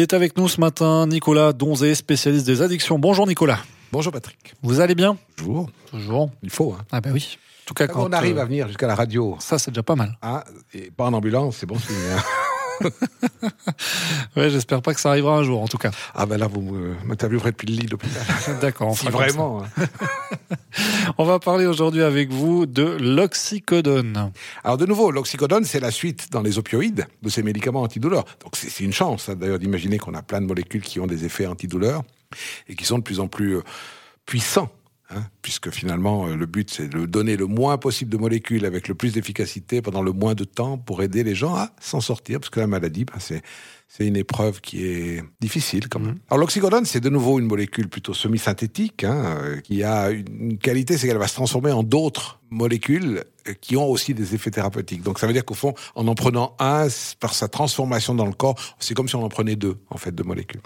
Il est avec nous ce matin, Nicolas Donzé, spécialiste des addictions. Bonjour Nicolas. Bonjour Patrick. Vous allez bien? Toujours. Toujours. Il faut. Hein. Ah ben oui. En tout cas, Quand quand on arrive euh, à venir jusqu'à la radio, Ça, c'est déjà pas mal. hein, et pas en ambulance, c'est bon signe. Ouais, j'espère pas que ça arrivera un jour, en tout cas. ah ben là, vous m'interviewerez depuis le lit d'hôpital. D'accord. on Si vraiment. hein. On va parler aujourd'hui avec vous de l'oxycodone. Alors de nouveau, l'oxycodone, c'est la suite dans les opioïdes de ces médicaments antidouleurs. Donc c'est c'est une chance hein, d'ailleurs d'imaginer qu'on a plein de molécules qui ont des effets antidouleurs et qui sont de plus en plus euh, puissants. Hein, puisque finalement, euh, le but, c'est de donner le moins possible de molécules avec le plus d'efficacité pendant le moins de temps pour aider les gens à s'en sortir, parce que la maladie, ben, c'est c'est une épreuve qui est difficile quand même. Alors l'oxycodone, c'est de nouveau une molécule plutôt semi-synthétique, hein, euh, qui a une qualité, c'est qu'elle va se transformer en d'autres molécules euh, qui ont aussi des effets thérapeutiques. Donc ça veut dire qu'au fond, en en prenant un, par sa transformation dans le corps, c'est comme si on en prenait deux, en fait, de molécules.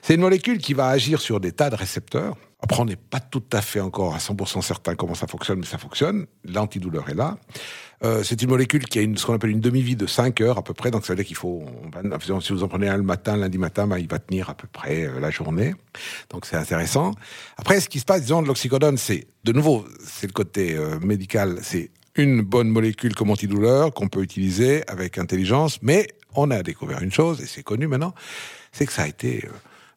C'est une molécule qui va agir sur des tas de récepteurs. Après, on n'est pas tout à fait encore à 100% certain comment ça fonctionne, mais ça fonctionne. L'antidouleur est là. Euh, c'est une molécule qui a une, ce qu'on appelle une demi-vie de 5 heures à peu près. Donc ça veut dire qu'il faut, si vous en prenez un le matin, lundi matin, ben, il va tenir à peu près euh, la journée. Donc c'est intéressant. Après, ce qui se passe, disons, de l'oxycodone, c'est de nouveau, c'est le côté euh, médical, c'est une bonne molécule comme antidouleur qu'on peut utiliser avec intelligence. Mais on a découvert une chose, et c'est connu maintenant, c'est que ça a été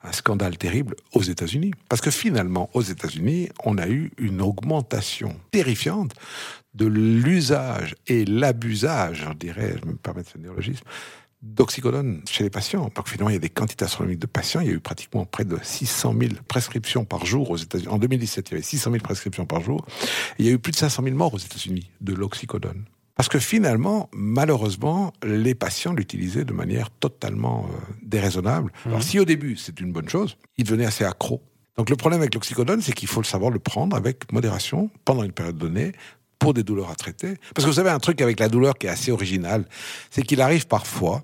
un scandale terrible aux États-Unis. Parce que finalement, aux États-Unis, on a eu une augmentation terrifiante de l'usage et l'abusage, je dirais, je me permets de ce néologisme, d'oxycodone chez les patients. Donc finalement, il y a des quantités astronomiques de patients. Il y a eu pratiquement près de 600 000 prescriptions par jour aux États-Unis. En 2017, il y avait 600 000 prescriptions par jour. Il y a eu plus de 500 000 morts aux États-Unis de l'oxycodone. Parce que finalement, malheureusement, les patients l'utilisaient de manière totalement euh, déraisonnable. Alors si au début c'est une bonne chose, ils devenaient assez accros. Donc le problème avec l'oxycodone, c'est qu'il faut le savoir le prendre avec modération pendant une période donnée pour des douleurs à traiter. Parce que vous savez un truc avec la douleur qui est assez original, c'est qu'il arrive parfois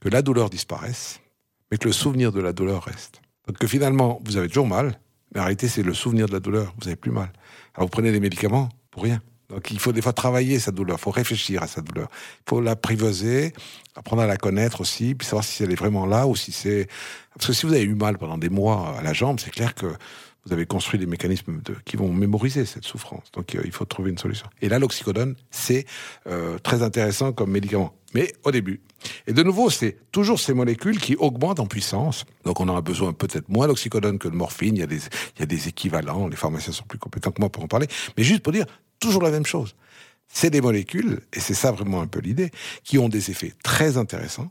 que la douleur disparaisse, mais que le souvenir de la douleur reste. Donc que finalement, vous avez toujours mal, mais en réalité, c'est le souvenir de la douleur, vous avez plus mal. Alors vous prenez des médicaments pour rien. Donc il faut des fois travailler sa douleur, il faut réfléchir à sa douleur, il faut l'apprivoiser, apprendre à la connaître aussi, puis savoir si elle est vraiment là ou si c'est... Parce que si vous avez eu mal pendant des mois à la jambe, c'est clair que vous avez construit des mécanismes qui vont mémoriser cette souffrance. Donc euh, il faut trouver une solution. Et là, l'oxycodone, c'est euh, très intéressant comme médicament. Mais au début. Et de nouveau, c'est toujours ces molécules qui augmentent en puissance. Donc on aura besoin peut-être moins d'oxycodone que de morphine. Il y, a des, il y a des équivalents. Les pharmaciens sont plus compétents que moi pour en parler. Mais juste pour dire, toujours la même chose. C'est des molécules, et c'est ça vraiment un peu l'idée, qui ont des effets très intéressants,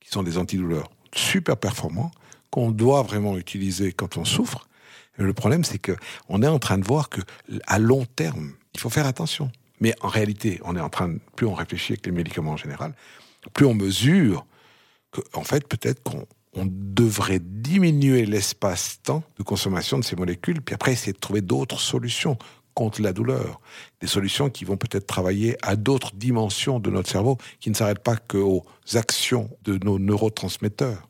qui sont des antidouleurs super performants, qu'on doit vraiment utiliser quand on souffre. Et le problème, c'est que on est en train de voir que à long terme, il faut faire attention. Mais en réalité, on est en train de, plus on réfléchit avec les médicaments en général, plus on mesure que, en fait, peut-être qu'on on devrait diminuer l'espace-temps de consommation de ces molécules, puis après essayer de trouver d'autres solutions contre la douleur. Des solutions qui vont peut-être travailler à d'autres dimensions de notre cerveau, qui ne s'arrêtent pas qu'aux actions de nos neurotransmetteurs,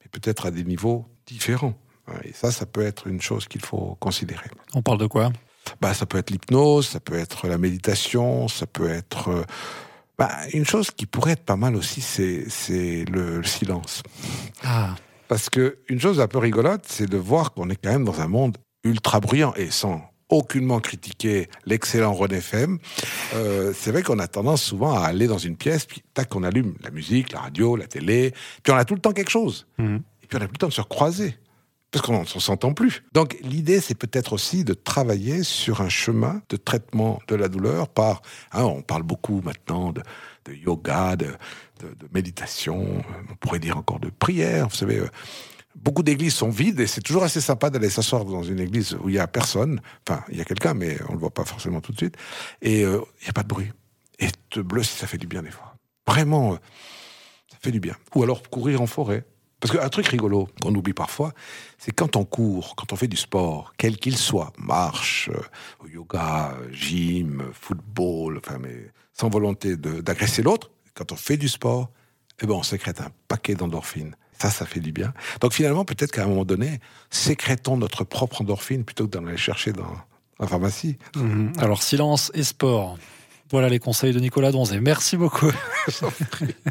mais peut-être à des niveaux différents. Et ça, ça peut être une chose qu'il faut considérer. On parle de quoi? Bah, ça peut être l'hypnose, ça peut être la méditation, ça peut être... euh, bah, une chose qui pourrait être pas mal aussi, c'est c'est le, le silence. Ah, Parce que une chose un peu rigolote, c'est de voir qu'on est quand même dans un monde ultra bruyant et sans aucunement critiquer l'excellent René FM. Euh, c'est vrai qu'on a tendance souvent à aller dans une pièce, puis tac, on allume la musique, la radio, la télé, puis on a tout le temps quelque chose. Mhm. Et puis on a plus le temps de se recroiser. Parce qu'on ne s'entend plus. Donc l'idée, c'est peut-être aussi de travailler sur un chemin de traitement de la douleur par... hein, on parle beaucoup maintenant de, de yoga, de, de- de méditation, on pourrait dire encore de prière. Vous savez, euh, beaucoup d'églises sont vides et c'est toujours assez sympa d'aller s'asseoir dans une église où il y a personne. Enfin, il y a quelqu'un, mais on le voit pas forcément tout de suite. Et euh, il n'y a pas de bruit. Et te bleu ça fait du bien des fois. Vraiment, euh, ça fait du bien. Ou alors courir en forêt. Parce qu'un truc rigolo qu'on oublie parfois, c'est quand on court, quand on fait du sport, quel qu'il soit, marche, euh, yoga, euh, gym, euh, football, enfin, mais sans volonté d'agresser l'autre, quand on fait du sport, eh ben, on sécrète un paquet d'endorphines. Ça, ça fait du bien. Donc finalement, peut-être qu'à un moment donné, sécrétons notre propre endorphine plutôt que d'en aller chercher dans la pharmacie. mhm. alors silence et sport. Voilà les conseils de Nicolas Donzé. Merci beaucoup.